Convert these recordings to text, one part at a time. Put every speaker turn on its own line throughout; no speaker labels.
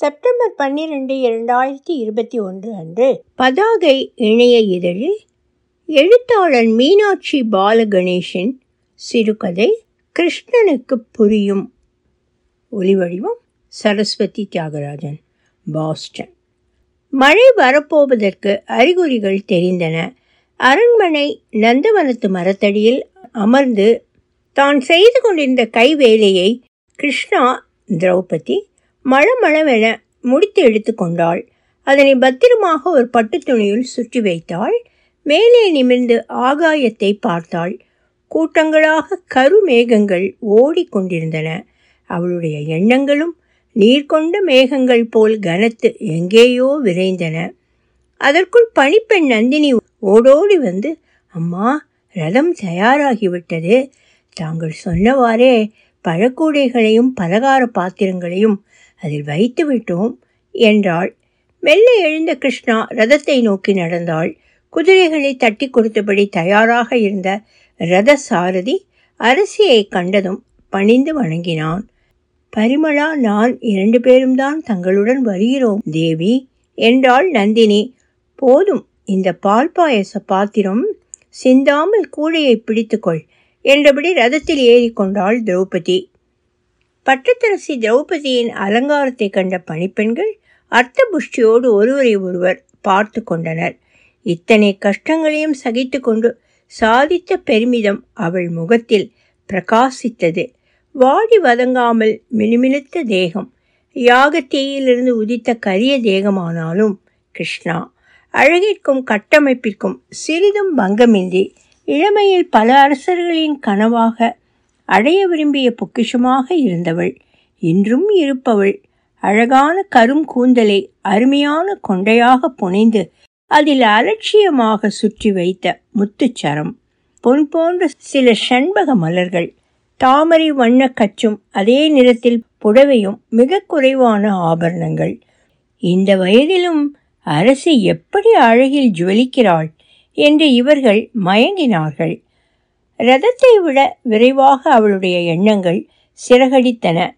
September பன்னிரெண்டு இரண்டாயிரத்தி இருபத்தி ஒன்று அன்று பதாகை இணைய இதழில் எழுத்தாளர் மீனாட்சி பாலகணேஷன் சிறுகதை கிருஷ்ணனுக்கு புரியும் ஒலிவடிவம் சரஸ்வதி தியாகராஜன் பாஸ்டன். மழை வரப்போவதற்கு அறிகுறிகள் தெரிந்தன. அரண்மனை நந்தவனத்து மரத்தடியில் அமர்ந்து தான் செய்து கொண்டிருந்த கைவேலையை கிருஷ்ணா திரௌபதி மழமளவென முடித்து எடுத்து கொண்டாள். அதனை பத்திரமாக ஒரு பட்டு துணியில் சுற்றி வைத்தாள். மேலே நிமிர்ந்து ஆகாயத்தை பார்த்தாள். கூட்டங்களாக கருமேகங்கள் ஓடிக்கொண்டிருந்தன அவளுடைய எண்ணங்களும் நீர்கொண்ட மேகங்கள் போல் கனத்து எங்கேயோ விரைந்தன. அதற்குள் பணிப்பெண் நந்தினி ஓடோடி வந்து அம்மா ரதம் தயாராகிவிட்டது. தாங்கள் சொன்னவாறே பழக்கூடைகளையும் பலகார பாத்திரங்களையும் அதில் வைத்து விட்டோம் என்றாள். மெல்ல எழுந்த கிருஷ்ணா ரதத்தை நோக்கி நடந்தாள். குதிரைகளை தட்டி கொடுத்தபடி தயாராக இருந்த ரத சாரதி அரசியை கண்டதும் பணிந்து வணங்கினான். பரிமளா நான் இரண்டு பேரும் தான் தங்களுடன் வருகிறோம் தேவி என்றாள் நந்தினி. போதும் இந்த பால் பாயச பாத்திரம் சிந்தாமல் கூடையை பிடித்துக்கொள் என்றபடி ரதத்தில் ஏறிக்கொண்டாள் திரௌபதி. பட்டத்தரசி திரௌபதியின் அலங்காரத்தை கண்ட பணிப்பெண்கள் அர்த்த புஷ்டியோடு ஒருவரை ஒருவர் பார்த்து கொண்டனர். இத்தனை கஷ்டங்களையும் சகித்து கொண்டு சாதித்த பெருமிதம் அவள் முகத்தில் பிரகாசித்தது. வாடி வதங்காமல் மினுமினுத்த தேகம். யாகத்தீயிலிருந்து உதித்த கரிய தேகமானாலும் கிருஷ்ணா. அழகிற்கும் கட்டமைப்பிற்கும் சிறிதும் பங்கமின்றி இளமையில் பல அரசர்களின் கனவாக அடைய விரும்பிய பொக்கிஷமாக இருந்தவள். இன்றும் இருப்பவள். அழகான கரும் கூந்தலை அருமையான கொண்டையாக புனைந்து அதில் அலட்சியமாக சுற்றி வைத்த முத்துச்சரம். பொன் போன்ற சில ஷண்பக மலர்கள். தாமரை வண்ண கச்சும் அதே நிறத்தில் புடவையும் மிக குறைவான ஆபரணங்கள். இந்த வயதிலும் அரசு எப்படி அழகில் ஜுவலிக்கிறாள் என்று இவர்கள் மயங்கினார்கள். ரதத்தை விட விரைவாக அவளுடைய எண்ணங்கள் சிறகடித்தன.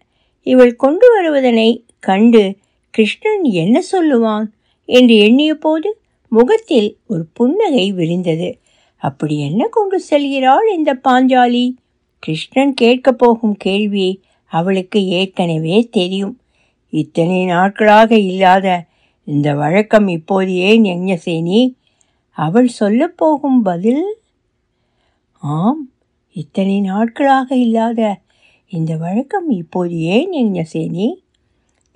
இவள் கொண்டு வருவதனை கண்டு கிருஷ்ணன் என்ன சொல்லுவான்? என்று எண்ணிய போது முகத்தில் ஒரு புன்னகை விரிந்தது. அப்படி என்ன கொண்டு செல்கிறாள் இந்த பாஞ்சாலி? கிருஷ்ணன் கேட்கப் போகும் கேள்வி அவளுக்கு ஏற்கனவே தெரியும். இத்தனை நாட்களாக இல்லாத இந்த வழக்கம் இப்போது ஏன் யஞசேனி அவள் சொல்லப்போகும் பதில் ஆம் இத்தனை நாட்களாக இல்லாத இந்த வழக்கம் இப்போது ஏன் யஞ்ஞசேனி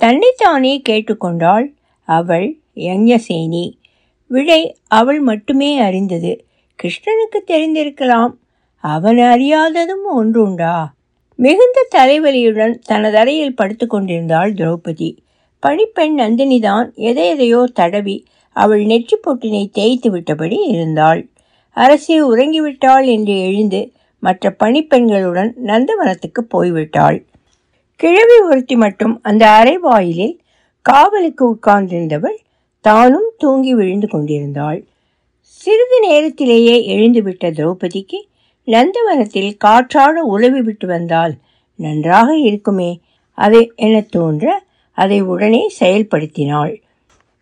தன்னைத்தானே கேட்டுக்கொண்டாள் அவள் யஞசேனி விடை அவள் மட்டுமே அறிந்தது. கிருஷ்ணனுக்கு தெரிந்திருக்கலாம் அவன் அறியாததும் ஒன்றுண்டா? மிகுந்த தலைவலியுடன் தனது அறையில் படுத்து கொண்டிருந்தாள் திரௌபதி. பணிப்பெண் நந்தினிதான் எதை எதையோ தடவி அவள் நெற்றி பொட்டினை தேய்த்து விட்டபடி இருந்தாள். அரசி உறங்கிவிட்டாள் என்று எழுந்து மற்ற பணிப்பெண்களுடன் நந்தவனத்துக்கு போய்விட்டாள். கிழவி ஒருத்தி மட்டும் அந்த அரை வாயிலில் காவலுக்கு உட்கார்ந்திருந்தவள் தானும் தூங்கி விழுந்து கொண்டிருந்தாள். சிறிது நேரத்திலேயே எழுந்துவிட்ட திரௌபதிக்கு நந்தவனத்தில் காற்றாட உழவி விட்டு வந்தால் நன்றாக இருக்குமே அதை என தோன்ற அதை உடனே செயல்படுத்தினாள்.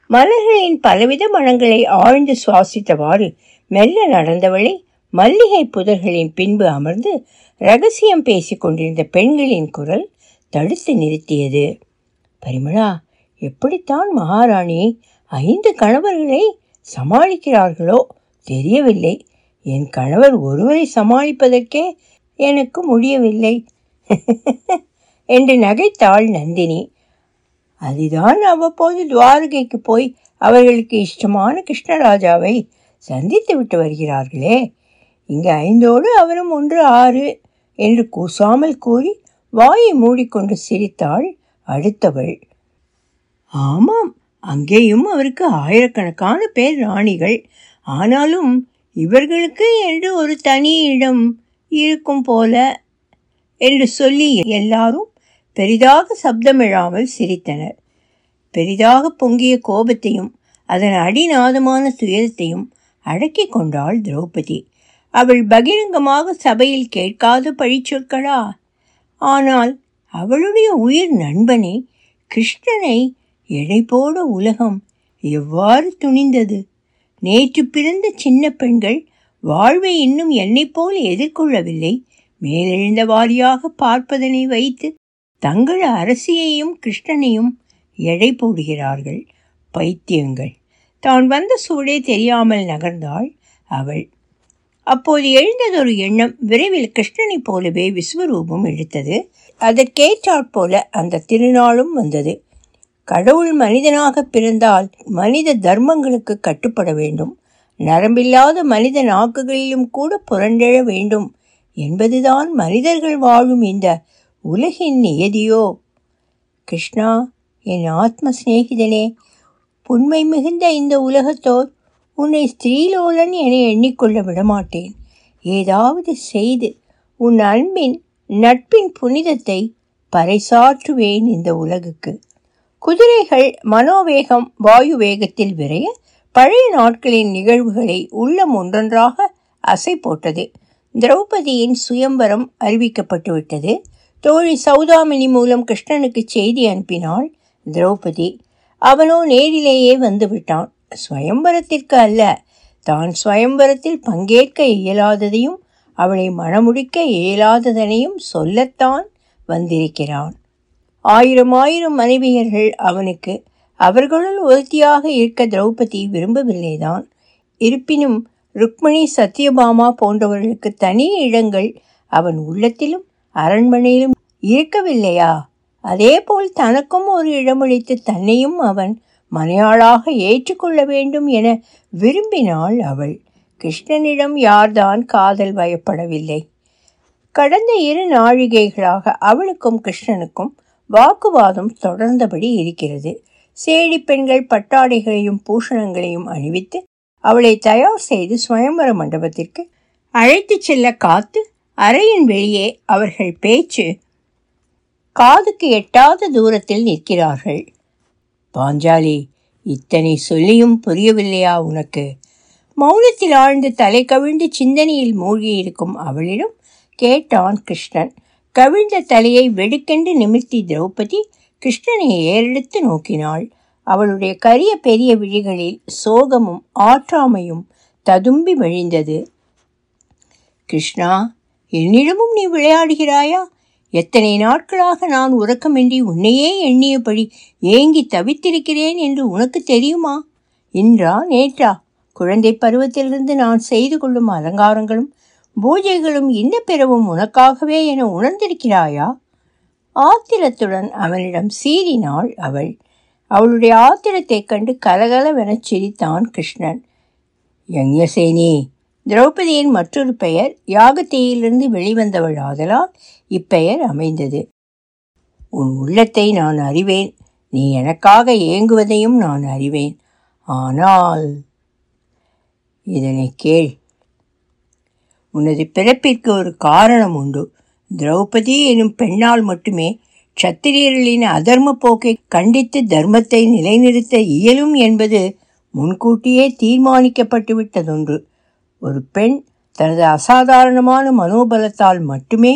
மலர்களின் பலவித மனங்களை ஆழ்ந்து சுவாசித்தவாறு மெல்ல நடந்தவளை மல்லிகை புதர்களின் பின்பு அமர்ந்து ரகசியம் பேசிக் கொண்டிருந்த பெண்களின் குரல் தடுத்து நிறுத்தியது. பரிமளா எப்படித்தான் மகாராணி ஐந்து கணவர்களை சமாளிக்கிறார்களோ தெரியவில்லை. என் கணவர் ஒருவரை சமாளிப்பதற்கே எனக்கு முடியவில்லை என்று நகைத்தாள் நந்தினி. அதுதான் அவ்வப்போது துவாரகைக்கு போய் அவர்களுக்கு இஷ்டமான கிருஷ்ணராஜாவை சந்தித்து விட்டு வருகிறார்களே. இங்கு ஐந்தோடு அவரும் ஒன்று ஆறு என்று கூசாமல் கூறி வாயை மூடிக்கொண்டு சிரித்தாள் அடுத்தவள். ஆமாம் அங்கேயும் அவருக்கு ஆயிரக்கணக்கான பேர் ராணிகள். ஆனாலும் இவர்களுக்கு என்று ஒரு தனி இடம் இருக்கும் போல என்று சொல்லி எல்லாரும் பெரிதாக சப்தமிழாமல் சிரித்தனர். பெரிதாக பொங்கிய கோபத்தையும் அதன் அடிநாதமான துயரத்தையும் அடக்கிக் கொண்டாள் திரௌபதி. அவள் பகிரங்கமாக சபையில் கேட்காத பழிச்சொற்களா? ஆனால் அவளுடைய உயிர் நண்பனை கிருஷ்ணனை எடை போட உலகம் எவ்வாறு துணிந்தது? நேற்று பிறந்த சின்ன பெண்கள் வாழ்வை இன்னும் என்னைப் போல் எதிர்கொள்ளவில்லை. மேலெழுந்த வாரியாக பார்ப்பதனை வைத்து தங்கள் அரசியையும் கிருஷ்ணனையும் எடை போடுகிறார்கள். பைத்தியங்கள்! தான் வந்த சூடே தெரியாமல் நகர்ந்தாள் அவள். அப்போது எழுந்ததொரு எண்ணம் விரைவில் கிருஷ்ணனைப் போலவே விஸ்வரூபம் எடுத்தது. அதற்கேற்றாற் போல அந்த திருநாளும் வந்தது. கடவுள் மனிதனாக பிறந்தால் மனித தர்மங்களுக்கு கட்டுப்பட வேண்டும். நரம்பில்லாத மனித நாக்குகளிலும் கூட புரண்டெழ வேண்டும் என்பதுதான் மனிதர்கள் வாழும் இந்த உலகின் நியதியோ. கிருஷ்ணா என் ஆத்ம சிநேகிதனே புண்மை மிகுந்த இந்த உலகத்தோர் உன்னை ஸ்திரீலோலன் என எண்ணிக்கொள்ள விடமாட்டேன். ஏதாவது செய்து உன் அன்பின் நட்பின் புனிதத்தை பறைசாற்றுவேன் இந்த உலகுக்கு. குதிரைகள் மனோவேகம் வாயு வேகத்தில் விரைய பழைய நாட்களின் நிகழ்வுகளை உள்ளம் ஒன்றொன்றாக அசை போட்டது. திரௌபதியின் சுயம்பரம் அறிவிக்கப்பட்டுவிட்டது தோழி சௌதாமினி மூலம் கிருஷ்ணனுக்கு செய்தி அனுப்பினாள் திரௌபதி. அவனோ நேரிலேயே வந்து விட்டான் ஸ்வயம்பரத்திற்கு அல்ல தான் ஸ்வயம்பரத்தில் பங்கேற்க இயலாததையும் அவளை மணமுடிக்க இயலாததனையும் சொல்லத்தான் வந்திருக்கிறான். ஆயிரம் ஆயிரம் மனைவியர்கள் அவனுக்கு அவர்களுள் ஒருத்தியாக இருக்க திரௌபதி விரும்பவில்லைதான். இருப்பினும் ருக்மிணி சத்யபாமா போன்றவர்களுக்கு தனி இடங்கள் அவன் உள்ளத்திலும் அரண்மனையிலும் இருக்கவில்லையா? அதேபோல் தனக்கும் ஒரு இடமளித்து தன்னையும் அவன் மனையாளாக ஏற்றுக்கொள்ள வேண்டும் என விரும்பினாள் அவள் கிருஷ்ணனிடம் யார்தான் காதல் வயப்படவில்லை கடந்த இரு நாழிகைகளாக அவளுக்கும் கிருஷ்ணனுக்கும் வாக்குவாதம் தொடர்ந்தபடி இருக்கிறது. சேடி பெண்கள் பட்டாடைகளையும் பூஷணங்களையும் அணிவித்து அவளை தயார் செய்து சுயம்பர மண்டபத்திற்கு அழைத்துச் செல்ல காத்து அறையின் வெளியே அவர்கள் பேச்சு காதுக்கு எட்டாத தூரத்தில் நிற்கிறார்கள். பாஞ்சாலி இத்தனை சொல்லியும் புரியவில்லையா உனக்கு? மௌனத்தில் ஆழ்ந்து தலை கவிழ்ந்து சிந்தனையில் மூழ்கியிருக்கும் அவளிடம் கேட்டான் கிருஷ்ணன். கவிழ்ந்த தலையை வெடுக்கென்று நிமிர்த்தி திரௌபதி கிருஷ்ணனை ஏறெடுத்து நோக்கினாள். அவளுடைய கரிய பெரிய விழிகளில் சோகமும் ஆற்றாமையும் ததும்பி வழிந்தது கிருஷ்ணா என்னிடமும் நீ விளையாடுகிறாயா? எத்தனை நாட்களாக நான் உறக்கமின்றி உன்னையே எண்ணியபடி ஏங்கி தவித்திருக்கிறேன் என்று உனக்கு தெரியுமா? இன்றா நேற்றா. குழந்தை பருவத்திலிருந்து நான் செய்து கொள்ளும் அலங்காரங்களும் பூஜைகளும் இன்ன பிறவும் உனக்காகவே என உணர்ந்திருக்கிறாயா? ஆத்திரத்துடன் அவனிடம் சீறினாள் அவள். அவளுடைய ஆத்திரத்தைக் கண்டு கலகலவெனச் சிரித்தான் கிருஷ்ணன். யங்யசேனி திரௌபதியின் மற்றொரு பெயர் யாகத்தேயிலிருந்து வெளிவந்தவள் ஆதலால் இப்பெயர் அமைந்தது. உன் உள்ளத்தை நான் அறிவேன். நீ எனக்காக ஏங்குவதையும் நான் அறிவேன். ஆனால் இதனை கேள். உனது பிறப்பிற்கு ஒரு காரணம் உண்டு. திரௌபதி எனும் பெண்ணால் மட்டுமே சத்திரியர்களின் அதர்ம போக்கை கண்டித்து தர்மத்தை நிலைநிறுத்த இயலும் என்பது முன்கூட்டியே தீர்மானிக்கப்பட்டுவிட்டதொன்று. ஒரு பெண் தனது அசாதாரணமான மனோபலத்தால் மட்டுமே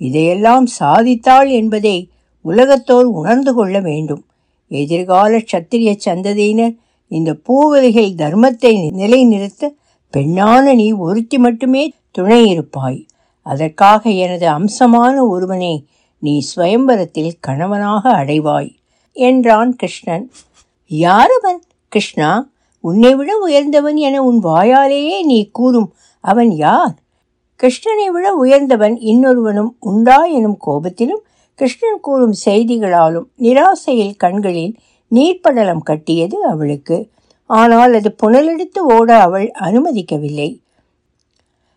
இதையெல்லாம் சாதித்தாள் என்பதை உலகத்தோர் உணர்ந்து கொள்ள வேண்டும். எதிர்கால சத்திரிய சந்ததியினர் இந்த பூவலிகள் தர்மத்தை நிலைநிறுத்த பெண்ணான நீ ஒருத்தி மட்டுமே துணை இருப்பாய். அதற்காக எனது அம்சமான ஒருவனை நீ ஸ்வயம்பரத்தில் கணவனாக அடைவாய் என்றான் கிருஷ்ணன். யாரவன் கிருஷ்ணா? உன்னை விட உயர்ந்தவன் என உன் வாயாலேயே நீ கூறும் அவன் யார்? கிருஷ்ணனை விட உயர்ந்தவன் இன்னொருவனும் உண்டா எனும் கோபத்திலும் கிருஷ்ணன் கூறும் செய்திகளாலும் நிராசையில் கண்களில் நீர்ப்படலம் கட்டியது அவளுக்கு. ஆனால் அது புனலெடுத்து ஓட அவள் அனுமதிக்கவில்லை.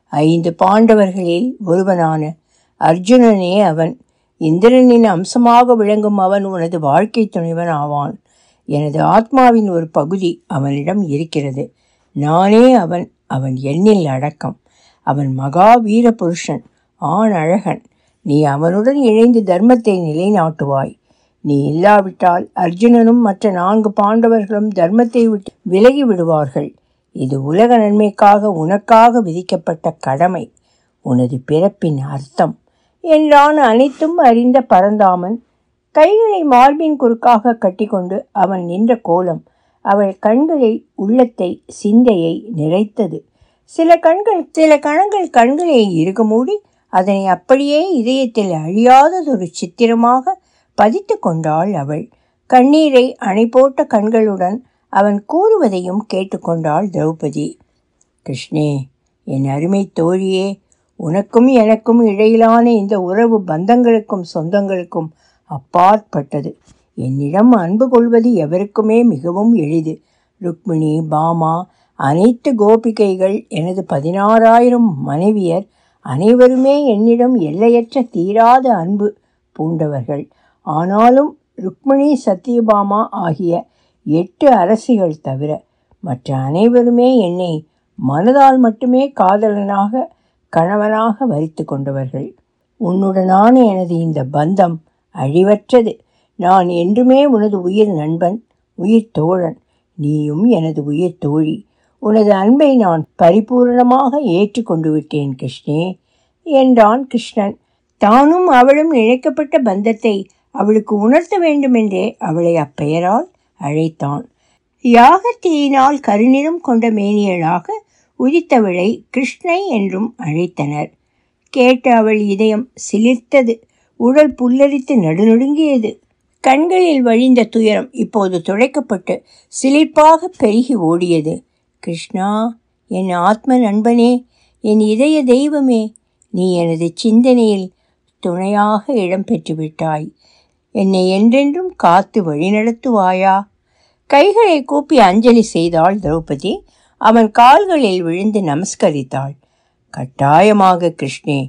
ஐந்து பாண்டவர்களில் ஒருவனான அர்ஜுனனே அவன். இந்திரனின் அம்சமாக விளங்கும் அவன் உனது வாழ்க்கை துணைவன் ஆவான். எனது ஆத்மாவின் ஒரு பகுதி அவனிடம் இருக்கிறது. நானே அவன் அவன் எண்ணில் அடக்கம். அவன் மகா வீர புருஷன் ஆண் அழகன். நீ அவனுடன் இணைந்து தர்மத்தை நிலைநாட்டுவாய். நீ இல்லாவிட்டால் அர்ஜுனனும் மற்ற நான்கு பாண்டவர்களும் தர்மத்தை விட்டு விலகி விடுவார்கள். இது உலக நன்மைக்காக உனக்காக விதிக்கப்பட்ட கடமை. உனது பிறப்பின் அர்த்தம். என்றான் அனைத்தும் அறிந்த பரந்தாமன் கைகளை மார்பின் குறுக்காக கட்டிக்கொண்டு அவன் நின்ற கோலம் அவள் கண்களை உள்ளத்தை சிந்தையை நிறைத்தது. சில கண்கள் சில கணங்கள் கண்களை இருக மூடி அதனை அப்படியே இதயத்தில் அழியாததொரு சித்திரமாக பதித்து கொண்டாள் அவள். கண்ணீரை அணை போட்ட கண்களுடன் அவன் கூறுவதையும் கேட்டுக்கொண்டாள் திரௌபதி. கிருஷ்ணே என் அருமை தோழியே உனக்கும் எனக்கும் இடையிலான இந்த உறவு பந்தங்களுக்கும் சொந்தங்களுக்கும் அப்பாற்பட்டது. என்னிடம் அன்பு கொள்வது எவருக்குமே மிகவும் எளிது. ருக்மிணி பாமா அனைத்து கோபிகைகள் எனது பதினாறாயிரம் மனைவியர் அனைவருமே என்னிடம் எல்லையற்ற தீராத அன்பு பூண்டவர்கள். ஆனாலும் ருக்மிணி சத்யபாமா ஆகிய எட்டு அரசிகள் தவிர மற்ற அனைவருமே என்னை மனதால் மட்டுமே காதலனாக கணவனாக வரித்து கொண்டவர்கள். உன்னுடனான எனது இந்த பந்தம் அழிவற்றது. நான் என்றுமே உனது உயிர் நண்பன் உயிர் தோழன் நீயும் எனது உயிர் தோழி. உனது அன்பை நான் பரிபூரணமாக ஏற்றுக்கொண்டு விட்டேன் கிருஷ்ணே என்றான் கிருஷ்ணன். தானும் அவளும் இழைக்கப்பட்ட பந்தத்தை அவளுக்கு உணர்த்த வேண்டுமென்றே அவளை அப்பெயரால் அழைத்தான். யாகத்தீயினால் கருநிறம் கொண்ட மேனியளாக உதித்தவளை கிருஷ்ணை என்றும் அழைத்தனர். கேட்ட அவள் இதயம் சிலிர்த்தது. உடல் புல்லரித்து நடுநடுங்கியது. கண்களில் வழிந்த துயரம் இப்போது துடைக்கப்பட்டு சிலிர்ப்பாக பெருகி ஓடியது. கிருஷ்ணா என் ஆத்ம நண்பனே என் இதய தெய்வமே நீ எனது சிந்தனையில் துணையாக இடம் பெற்றுவிட்டாய் என்னை என்றென்றும் காத்து வழிநடத்துவாயா கைகளை கூப்பி அஞ்சலி செய்தாள் திரௌபதி. அவன் கால்களில் விழுந்து நமஸ்கரித்தாள். கட்டாயமாக கிருஷ்ணே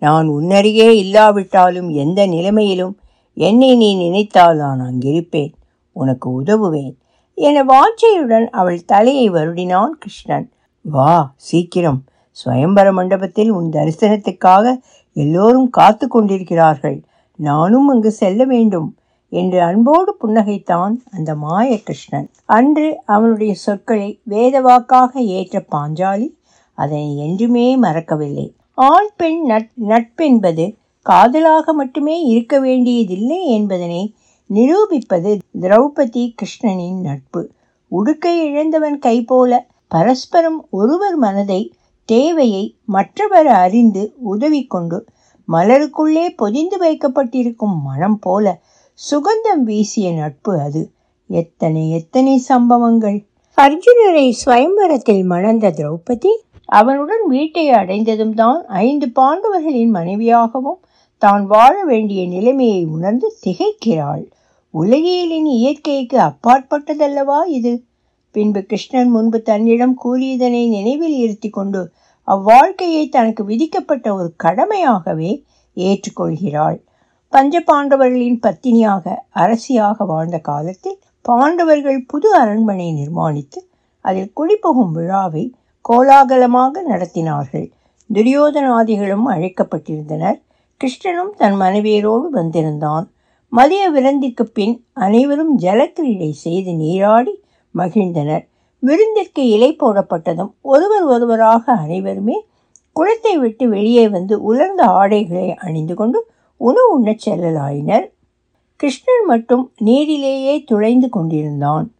நான் உன்னருகே இல்லாவிட்டாலும் எந்த நிலைமையிலும் என்னை நீ நினைத்தால் நான் அங்கிருப்பேன். உனக்கு உதவுவேன். என வாஞ்சையுடன் அவள் தலையை வருடினான் கிருஷ்ணன். வா சீக்கிரம். ஸ்வயம்பர மண்டபத்தில் உன் தரிசனத்துக்காக எல்லோரும் காத்து கொண்டிருக்கிறார்கள். நானும் அங்கு செல்ல வேண்டும் என்று அன்போடு புன்னகைத்தான் அந்த மாய கிருஷ்ணன். அன்று அவனுடைய சொற்களை வேதவாக்காக ஏற்ற பாஞ்சாலி அதனை என்றுமே மறக்கவில்லை. ஆண் பெண் நட் நட்பென்பது காதலாக மட்டுமே இருக்க வேண்டியதில்லை என்பதனை நிரூபிப்பது திரௌபதி கிருஷ்ணனின் நட்பு. உடுக்கை இழந்தவன் கை போல பரஸ்பரம் ஒருவர் மனதை தேவையை மற்றவர் அறிந்து உதவி கொண்டு மலருக்குள்ளே பொதிந்து வைக்கப்பட்டிருக்கும் மனம் போல சுகந்தம் வீசிய நட்பு அது. எத்தனை எத்தனை சம்பவங்கள். அர்ஜுனரை ஸ்வயம்பரத்தில் மணந்த திரௌபதி அவனுடன் வீட்டை அடைந்ததும் தான் ஐந்து பாண்டவர்களின் மனைவியாகவும் தான் வாழ வேண்டிய நிலைமையை உணர்ந்து திகைக்கிறாள். உலகியலின் இயற்கைக்கு அப்பாற்பட்டதல்லவா இது? பின்பு கிருஷ்ணன் முன்பு தன்னிடம் கூறியதனை நினைவில் இருத்தி கொண்டு அவ்வாழ்க்கையை தனக்கு விதிக்கப்பட்ட ஒரு கடமையாகவே ஏற்றுக்கொள்கிறாள். பஞ்ச பாண்டவர்களின் பத்தினியாக அரசியாக வாழ்ந்த காலத்தில் பாண்டவர்கள் புது அரண்மனை நிர்மாணித்து அதில் குடிபுகும் விழாவை கோலாகலமாக நடத்தினார்கள். துரியோதனாதிகளும் அழைக்கப்பட்டிருந்தனர். கிருஷ்ணனும் தன் மனைவியரோடு வந்திருந்தான். மதிய விருந்திற்கு பின் அனைவரும் ஜலக்கிரீடை செய்து நீராடி மகிழ்ந்தனர். விருந்திற்கு இலை போடப்பட்டதும் ஒருவர் ஒருவராக அனைவருமே குளத்தை விட்டு வெளியே வந்து உலர்ந்த ஆடைகளை அணிந்து கொண்டு உணவு உண்ணச் செல்லலாயினர். கிருஷ்ணன் மட்டும் நீரிலேயே துளைந்து கொண்டிருந்தான்.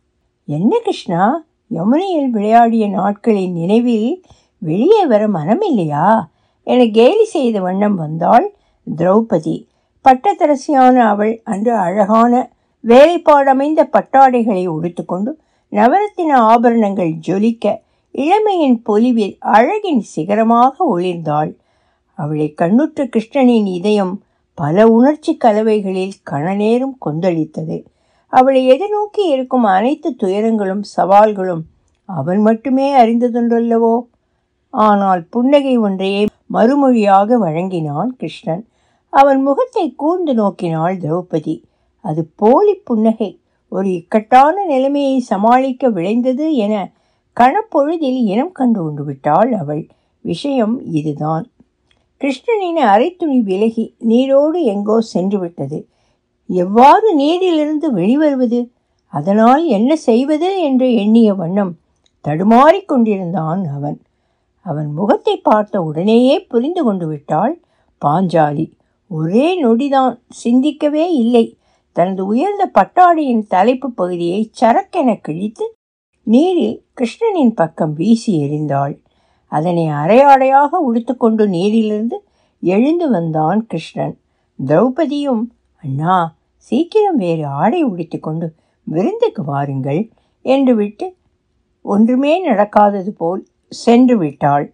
என்ன கிருஷ்ணா? யமுனையில் விளையாடிய நாட்களின் நினைவில் வெளியே வர மனமில்லையா? என கேலி செய்த வண்ணம் வந்தாள் திரௌபதி. பட்டத்தரசியான அவள் அன்று அழகான வேலைப்பாடமைந்த பட்டாடைகளை உடுத்துக்கொண்டு நவரத்தின ஆபரணங்கள் ஜொலிக்க இளமையின் பொலிவில் அழகின் சிகரமாக ஒளிர்ந்தாள். அவளை கண்ணுற்ற கிருஷ்ணனின் இதயம் பல உணர்ச்சி கலவைகளில் கணநேரம் கொந்தளித்தது. அவளை எதிர்நோக்கி இருக்கும் அனைத்து துயரங்களும் சவால்களும் அவன் மட்டுமே அறிந்ததொன்றல்லவோ ஆனால் புன்னகை ஒன்றையே மறுமொழியாக வழங்கினான் கிருஷ்ணன். அவன் முகத்தை கூர்ந்து நோக்கினாள் திரௌபதி. அது போலி புன்னகை. ஒரு இக்கட்டான நிலைமையை சமாளிக்க விளைந்தது என கணப்பொழுதில் இனம் கண்டு கொண்டு விட்டாள் அவள். விஷயம் இதுதான். கிருஷ்ணனின் அரைத்துணி விலகி நீரோடு எங்கோ சென்று விட்டது எவ்வாறு நீரிலிருந்து வெளிவருவது? அதனால் என்ன செய்வது என்று எண்ணிய வண்ணம் தடுமாறிக் கொண்டிருந்தான் அவன். அவன் முகத்தை பார்த்த உடனேயே புரிந்து கொண்டு விட்டாள் பாஞ்சாலி ஒரே நொடிதான் சிந்திக்கவே இல்லை. தனது உயர்ந்த பட்டாடியின் தலைப்பு பகுதியை சரக்கென கிழித்து நீரில் கிருஷ்ணனின் பக்கம் வீசி எறிந்தாள். அதனை அரையாடையாக உடுத்துக்கொண்டு நீரிலிருந்து எழுந்து வந்தான் கிருஷ்ணன். திரௌபதியும் அண்ணா சீக்கிரம் வேறு ஆடை உடுத்திக்கொண்டு விருந்துக்கு வாருங்கள் என்று விட்டு ஒன்றுமே நடக்காதது போல் சென்று விட்டாள்.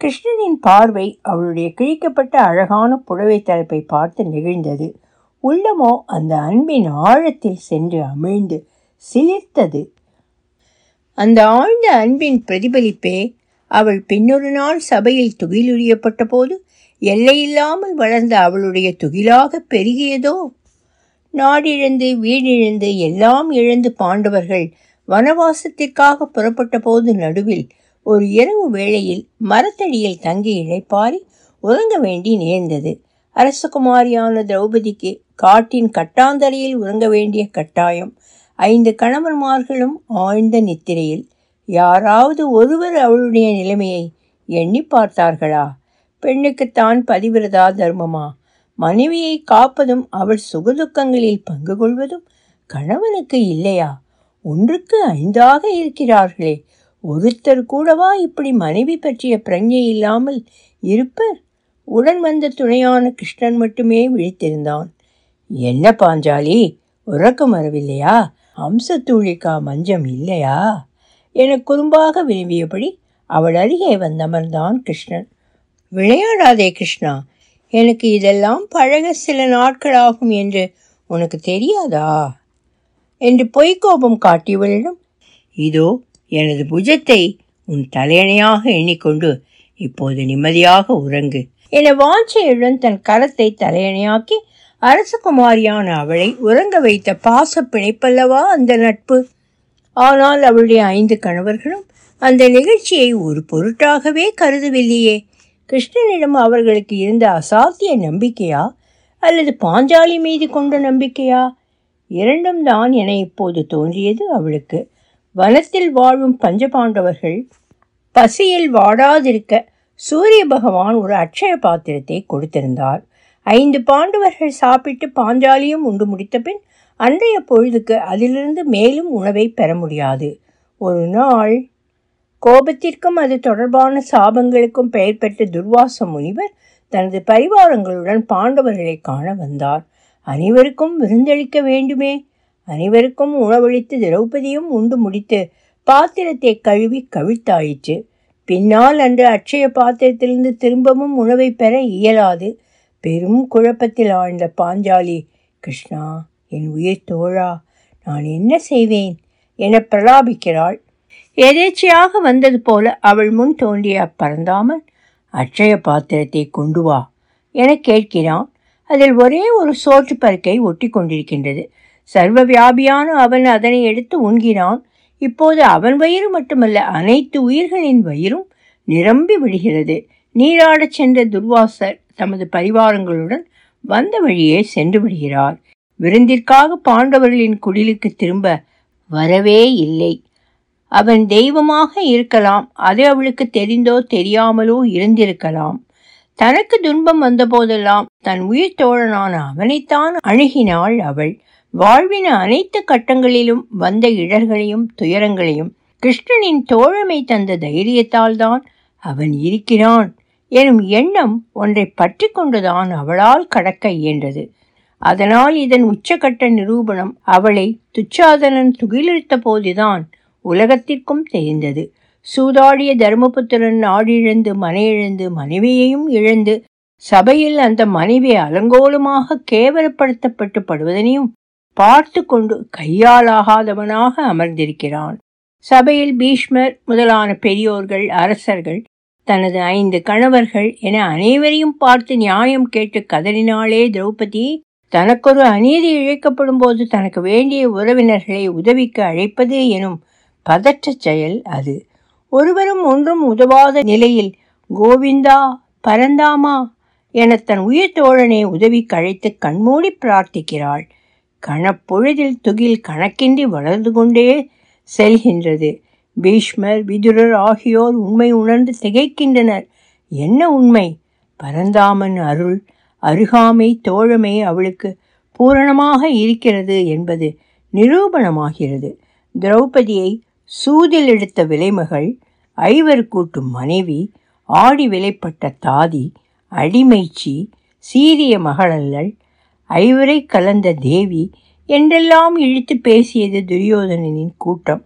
கிருஷ்ணனின் பார்வை அவளுடைய கிழிக்கப்பட்ட அழகான புடவை தலைப்பை பார்த்து நெகிழ்ந்தது. உள்ளமோ அந்த அன்பின் ஆழத்தில் சென்று அமிழ்ந்து சிலிர்த்தது. அந்த ஆழ்ந்த அன்பின் பிரதிபலிப்பே அவள் பின்னொரு நாள் சபையில் துகிலுரியப்பட்ட போது எல்லையில்லாமல் வளர்ந்த அவளுடைய துகிலாக பெருகியதோ? நாடிழந்து வீடிழந்து எல்லாம் இழந்து பாண்டவர்கள் வனவாசத்திற்காக புறப்பட்ட போது நடுவில் ஒரு இரவு வேளையில் மரத்தடியில் தங்கி இழைப்பாரி உறங்க வேண்டி நேர்ந்தது. அரசகுமாரியான திரௌபதிக்கு காட்டின் கட்டாந்தரையில் உறங்க வேண்டிய கட்டாயம். ஐந்து கணவன்மார்களும் ஆழ்ந்த நித்திரையில் யாராவது ஒருவர் அவளுடைய நிலைமையை எண்ணி பார்த்தார்களா? பெண்ணுக்குத்தான் பதிவிரதா தர்மமா? மனைவியை காப்பதும் அவள் சுகதுக்கங்களில் பங்கு கொள்வதும் கணவனுக்கு இல்லையா? ஒன்றுக்கு ஐந்தாக இருக்கிறார்களே. ஒருத்தர் கூடவா இப்படி மனைவி பற்றிய பிரஞ்சை இல்லாமல் இருப்பர்? உடன் வந்த துணையான கிருஷ்ணன் மட்டுமே விழித்திருந்தான். என்ன பாஞ்சாலி உறக்கம் வரவில்லையா? அம்சத்தூழிக்கா மஞ்சம் இல்லையா? என குறும்பாக விரும்பியபடி அவள் அருகே வந்தமர்ந்தான் கிருஷ்ணன். விளையாடாதே கிருஷ்ணா எனக்கு இதெல்லாம் பழக சில நாட்களாகும் என்று உனக்கு தெரியாதா? என்று பொய்க்கோபம் காட்டியவளிடம் இதோ எனது புஜத்தை உன் தலையணையாக எண்ணிக்கொண்டு இப்போது நிம்மதியாக உறங்கு என வாஞ்சையுடன் தன் கரத்தை தலையணையாக்கி அரசகுமாரியான அவளை உறங்க வைத்த பாச பிணைப்பல்லவா அந்த நட்பு? ஆனால் அவளுடைய ஐந்து கணவர்களும் அந்த நிகழ்ச்சியை ஒரு பொருட்டாகவே கருதவில்லையே. கிருஷ்ணனிடம் அவர்களுக்கு இருந்த அசாத்திய நம்பிக்கையா? அல்லது பாஞ்சாலி மீது கொண்ட நம்பிக்கையா? இரண்டும் தான் என இப்போது தோன்றியது அவளுக்கு. வனத்தில் வாழும் பஞ்சபாண்டவர்கள் பசியில் வாடாதிருக்க சூரிய பகவான் ஒரு அட்சய பாத்திரத்தை கொடுத்திருந்தார். ஐந்து பாண்டவர்கள் சாப்பிட்டு பாஞ்சாலியும் உண்டு முடித்த பின் அன்றைய பொழுதுக்கு அதிலிருந்து மேலும் உணவை பெற முடியாது. ஒரு நாள் கோபத்திற்கும் அது தொடர்பான சாபங்களுக்கும் பெயர் பெற்ற துர்வாச முனிவர் தனது பரிவாரங்களுடன் பாண்டவர்களை காண வந்தார். அனைவருக்கும் விருந்தளிக்க வேண்டுமே. அனைவருக்கும் உணவளித்து திரௌபதியும் உண்டு முடித்து பாத்திரத்தை கழுவி கவிழ்த்தாயிற்று. பின்னால் அன்று அட்சய பாத்திரத்திலிருந்து திரும்பவும் உணவை பெற இயலாது. பெரும் குழப்பத்தில் ஆழ்ந்த பாஞ்சாலி கிருஷ்ணா என் உயிர் தோழா நான் என்ன செய்வேன்? என பிரலாபிக்கிறாள். எதேச்சையாக வந்தது போல அவள் முன் தோண்டிய அப்பறந்தாமல் அட்சய பாத்திரத்தை கொண்டு வா என கேட்கிறான். அதில் ஒரே ஒரு சோற்று பருக்கை ஒட்டி கொண்டிருக்கின்றது. சர்வ வியாபியான அவன் அதனை எடுத்து உண்கிறான். இப்போது அவன் வயிறு மட்டுமல்ல அனைத்து உயிர்களின் வயிறும் நிரம்பி விடுகிறது. நீராடச் சென்ற துர்வாசர் தமது பரிவாரங்களுடன் வந்த வழியே சென்று விடுகிறார். விருந்திற்காக பாண்டவர்களின் குடிலுக்கு திரும்ப வரவே இல்லை. அவன் தெய்வமாக இருக்கலாம். அது அவளுக்கு தெரிந்தோ தெரியாமலோ இருந்திருக்கலாம். தனக்கு துன்பம் வந்தபோதெல்லாம் தன் உயிர் தோழனான அவனைத்தான் அணுகினாள் அவள். வாழ்வின அனைத்து கட்டங்களிலும் வந்த இடர்களையும் துயரங்களையும் கிருஷ்ணனின் தோழமை தந்த தைரியத்தால் தான் அவன் இருக்கிறான் எனும் எண்ணம் ஒன்றை பற்றி கொண்டுதான் அவளால் கடக்க இயன்றது. அதனால் இதன் உச்சகட்ட நிரூபணம் அவளை துச்சாதனன் துகிலிருத்த போதுதான் உலகத்திற்கும் தெரிந்தது. சூதாடிய தர்மபுத்திரன் நாடிழந்து மனையிழந்து மனைவியையும் இழந்து சபையில் அந்த மனைவி அலங்கோலமாக கேவலப்படுத்தப்பட்டு படுவதனையும் பார்த்து கொண்டு கையாலாகாதவனாக அமர்ந்திருக்கிறான். சபையில் பீஷ்மர் முதலான பெரியோர்கள் அரசர்கள் தனது ஐந்து கணவர்கள் என அனைவரையும் பார்த்து நியாயம் கேட்டு கதறினாலே திரௌபதி. தனக்கொரு அநீதி இழைக்கப்படும் போது தனக்கு வேண்டிய உறவினர்களை உதவிக்கு அழைப்பது எனும் பதற்ற செயல் அது. ஒருவரும் ஒன்றும் உதவாத நிலையில் கோவிந்தா பரந்தாமா என தன் உயிர் தோழனை உதவி கழைத்து கண்மூடி பிரார்த்திக்கிறாள். கணப்பொழுதில் துகில் கணக்கின்றி வளர்ந்து கொண்டே செல்கின்றது. பீஷ்மர் விதுரர் ஆகியோர் உண்மை உணர்ந்து திகைக்கின்றனர். என்ன உண்மை? பரந்தாமன் அருள் அருகாமை தோழமை அவளுக்கு பூரணமாக இருக்கிறது என்பது நிரூபணமாகிறது. திரௌபதியை சூதில் எடுத்த விலைமகள் ஐவர் கூட்டும் மனைவி ஆடி விலைப்பட்ட தாதி அடிமைச்சி சீரிய மகளல்லள் ஐவரை கலந்த தேவி என்றெல்லாம் இழுத்து பேசியது துரியோதனனின் கூட்டம்.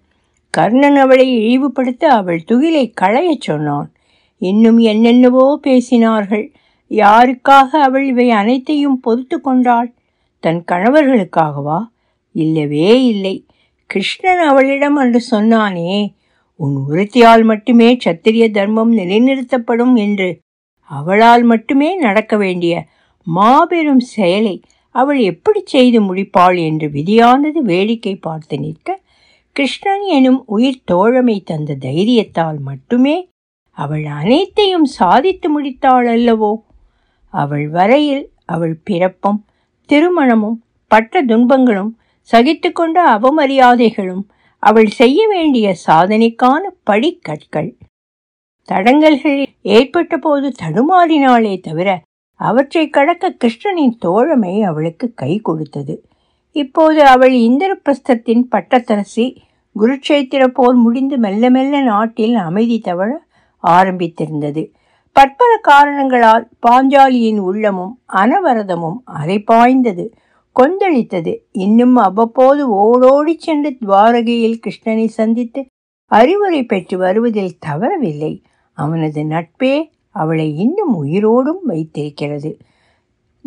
கர்ணன் அவளை இழிவுபடுத்த அவள் துகிலை களையச் சொன்னான். இன்னும் என்னென்னவோ பேசினார்கள். யாருக்காக அவள் இவை அனைத்தையும் பொறுத்து கொண்டாள்? தன் கணவர்களுக்காகவா? இல்லவே இல்லை. கிருஷ்ணன் அவளிடம் அன்று சொன்னானே உன் உறுத்தியால் மட்டுமே சத்திரிய தர்மம் நிலைநிறுத்தப்படும் என்று அவளால் மட்டுமே நடக்க வேண்டிய மாபெரும் செயலை அவள் எப்படி செய்து முடிப்பாள்? என்று விதியானது வேடிக்கை பார்த்து நிற்க கிருஷ்ணன் எனும் உயிர் தோழமை தந்த தைரியத்தால் மட்டுமே அவள் அனைத்தையும் சாதித்து முடித்தாள் அல்லவோ? அவள் வரையில் அவள் பிறப்பும் திருமணமும் பட்ட துன்பங்களும் சகித்துக்கொண்ட அவமரியாதைகளும் அவள் செய்ய வேண்டிய சாதனைக்கான படிக்கற்கள். தடங்கல்கள் ஏற்பட்ட போது தடுமாறினாளே தவிர அவற்றை கடக்க கிருஷ்ணனின் தோழமை அவளுக்கு கை கொடுத்தது. இப்போது அவள் இந்திரபிரஸ்தத்தின் பட்டத்தரசி குருட்சேத்திர போர் முடிந்து மெல்ல மெல்ல நாட்டில் அமைதி தவழ ஆரம்பித்திருந்தது. பற்பல காரணங்களால் பாஞ்சாலியின் உள்ளமும் அனவரதமும் அரைப்பாய்ந்தது கொந்தளித்தது. இன்னும் அவ்வப்போது ஓடோடி சென்று துவாரகையில் கிருஷ்ணனை சந்தித்து அறிவுரை பெற்று வருவதில் தவறவில்லை. அவனது நட்பே அவளை இன்னும் உயிரோடும் வைத்திருக்கிறது.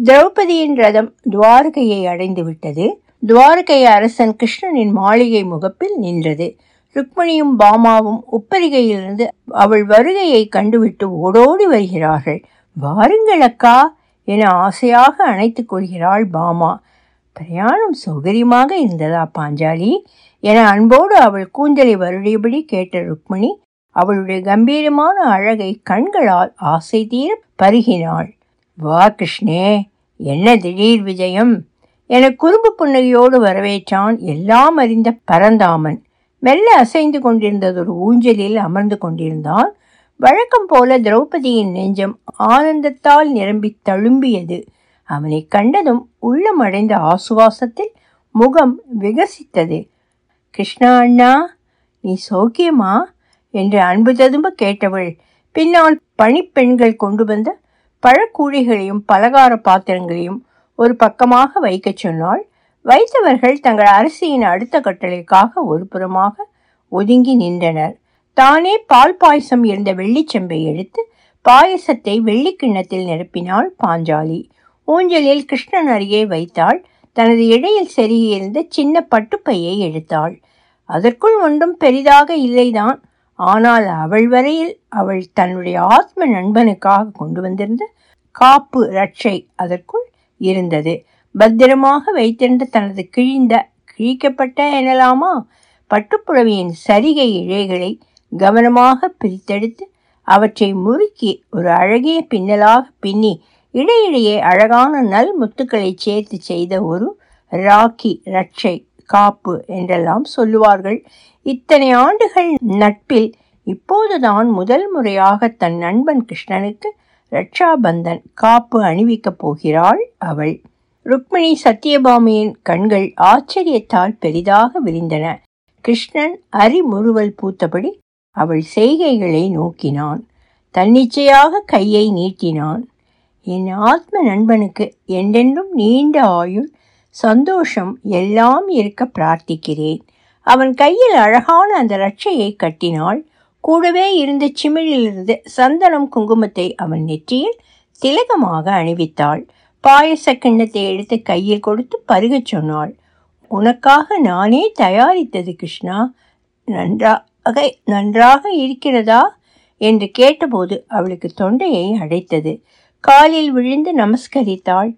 திரௌபதியின் ரதம் துவாரகையை அடைந்து விட்டது. துவாரகை அரசன் கிருஷ்ணனின் மாளிகை முகப்பில் நின்றது. ருக்மணியும் பாமாவும் உப்பரிகையிலிருந்து அவள் வருகையை கண்டுவிட்டு ஓடோடி வருகிறார்கள். வாருங்கள் அக்கா என ஆசையாக அணைத்துக் கொள்கிறாள் பாமா. பிரயாணம் சௌகரியமாக இருந்ததா பாஞ்சாலி? என அன்போடு அவள் கூந்தலை வருடியபடி கேட்ட ருக்மணி அவளுடைய கம்பீரமான அழகை கண்களால் ஆசை தீர பருகினாள். வா கிருஷ்ணே என்ன திடீர் விஜயம்? என குறும்பு புன்னகையோடு வரவேற்றான் எல்லாம் அறிந்த பரந்தாமன். மெல்ல அசைந்து கொண்டிருந்ததொரு ஊஞ்சலில் அமர்ந்து கொண்டிருந்தான். வழக்கம் போல திரௌபதியின் நெஞ்சம் ஆனந்தத்தால் நிரம்பி தழும்பியது. அவனை கண்டதும் உள்ளம் அடைந்த ஆசுவாசத்தில் முகம் விகசித்தது. கிருஷ்ணா அண்ணா நீ சௌக்கியமா? என்று அன்பு ததும்ப கேட்டவள். பின்னால் பணிப்பெண்கள் கொண்டு வந்த பழக்கூழிகளையும் பலகார பாத்திரங்களையும் ஒரு பக்கமாக வைக்கச் சொன்னாள். வைத்தவர்கள் தங்கள் அரசியின் அடுத்த கட்டளைக்காக ஒரு புறமாக ஒதுங்கி நின்றனர். தானே பால் பாயசம் இருந்த வெள்ளிச்செம்பை எடுத்து பாயசத்தை வெள்ளிக்கிண்ணத்தில் நிரப்பினாள் பாஞ்சாலி. ஊஞ்சலில் கிருஷ்ணன் அருகே வைத்தாள். தனது இடையில் செருகியிருந்த சின்ன பட்டுப்பையை எடுத்தாள். அதற்குள் ஒன்றும் பெரிதாக இல்லைதான். ஆனால் அவள் வரையில் அவள் தன்னுடைய ஆத்ம நண்பனுக்காக கொண்டு வந்திருந்த காப்பு ரட்சை அதற்குள் இருந்தது. பத்திரமாக வைத்திருந்த தனது கிழிந்த கிழிக்கப்பட்ட எனலாமா? பட்டுப்புடவையின் சரிகை இழைகளை கவனமாக பிரித்தெடுத்து அவற்றை முறுக்கி ஒரு அழகிய பின்னலாக பின்னி இடையிடையே அழகான நல் முத்துக்களை சேர்த்து செய்த ஒரு ராக்கி ரட்சை காப்பு என்றெல்லாம் சொல்லுவார்கள். இத்தனை ஆண்டுகள் நட்பில் இப்போதுதான் முதல் முறையாக தன் நண்பன் கிருஷ்ணனுக்கு ரட்சாபந்தன் காப்பு அணிவிக்கப் போகிறாள் அவள். ருக்மிணி சத்யபாமியின் கண்கள் ஆச்சரியத்தால் பெரிதாக விரிந்தன. கிருஷ்ணன் அரிமுறுவல் பூத்தபடி அவள் செய்கைகளை நோக்கினான். தன்னிச்சையாக கையை நீட்டினான். என் ஆத்ம நண்பனுக்கு என்றென்றும் நீண்ட ஆயுள் சந்தோஷம் எல்லாம் இருக்க பிரார்த்திக்கிறேன். அவன் கையில் அழகான அந்த ரட்சையை கட்டினாள் கூடவே இருந்த சிமிழிலிருந்து சந்தனம் குங்குமத்தை அவன் நெற்றியில் திலகமாக அணிவித்தாள். பாயச கிண்ணத்தை எடுத்து கையில் கொடுத்து பருகச் சொன்னாள். உனக்காக நானே தயாரித்தது கிருஷ்ணா. நன்றாக நன்றாக இருக்கிறதா? என்று கேட்டபோது அவளுக்கு தொண்டையை அடைத்தது. காலில் விழுந்து நமஸ்கரித்தாள்.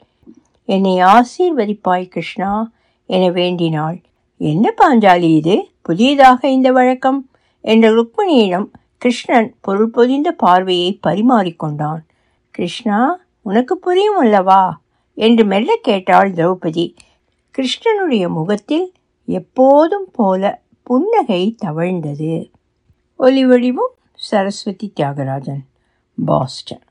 என்னை ஆசீர்வதிப்பாய் கிருஷ்ணா என வேண்டினாள். என்ன பாஞ்சாலி இது? புதியதாக இந்த வழக்கம் என்ற ருக்மிணியிடம் கிருஷ்ணன் பொருள் பொதிந்த பார்வையை பரிமாறிக்கொண்டான் கிருஷ்ணா உனக்கு புரியும் அல்லவா? என்று மெல்ல கேட்டாள் திரௌபதி. கிருஷ்ணனுடைய முகத்தில் எப்போதும் போல புன்னகை தவழ்ந்தது. ஒலி வடிவம் சரஸ்வதி தியாகராஜன் பாஸ்டன்.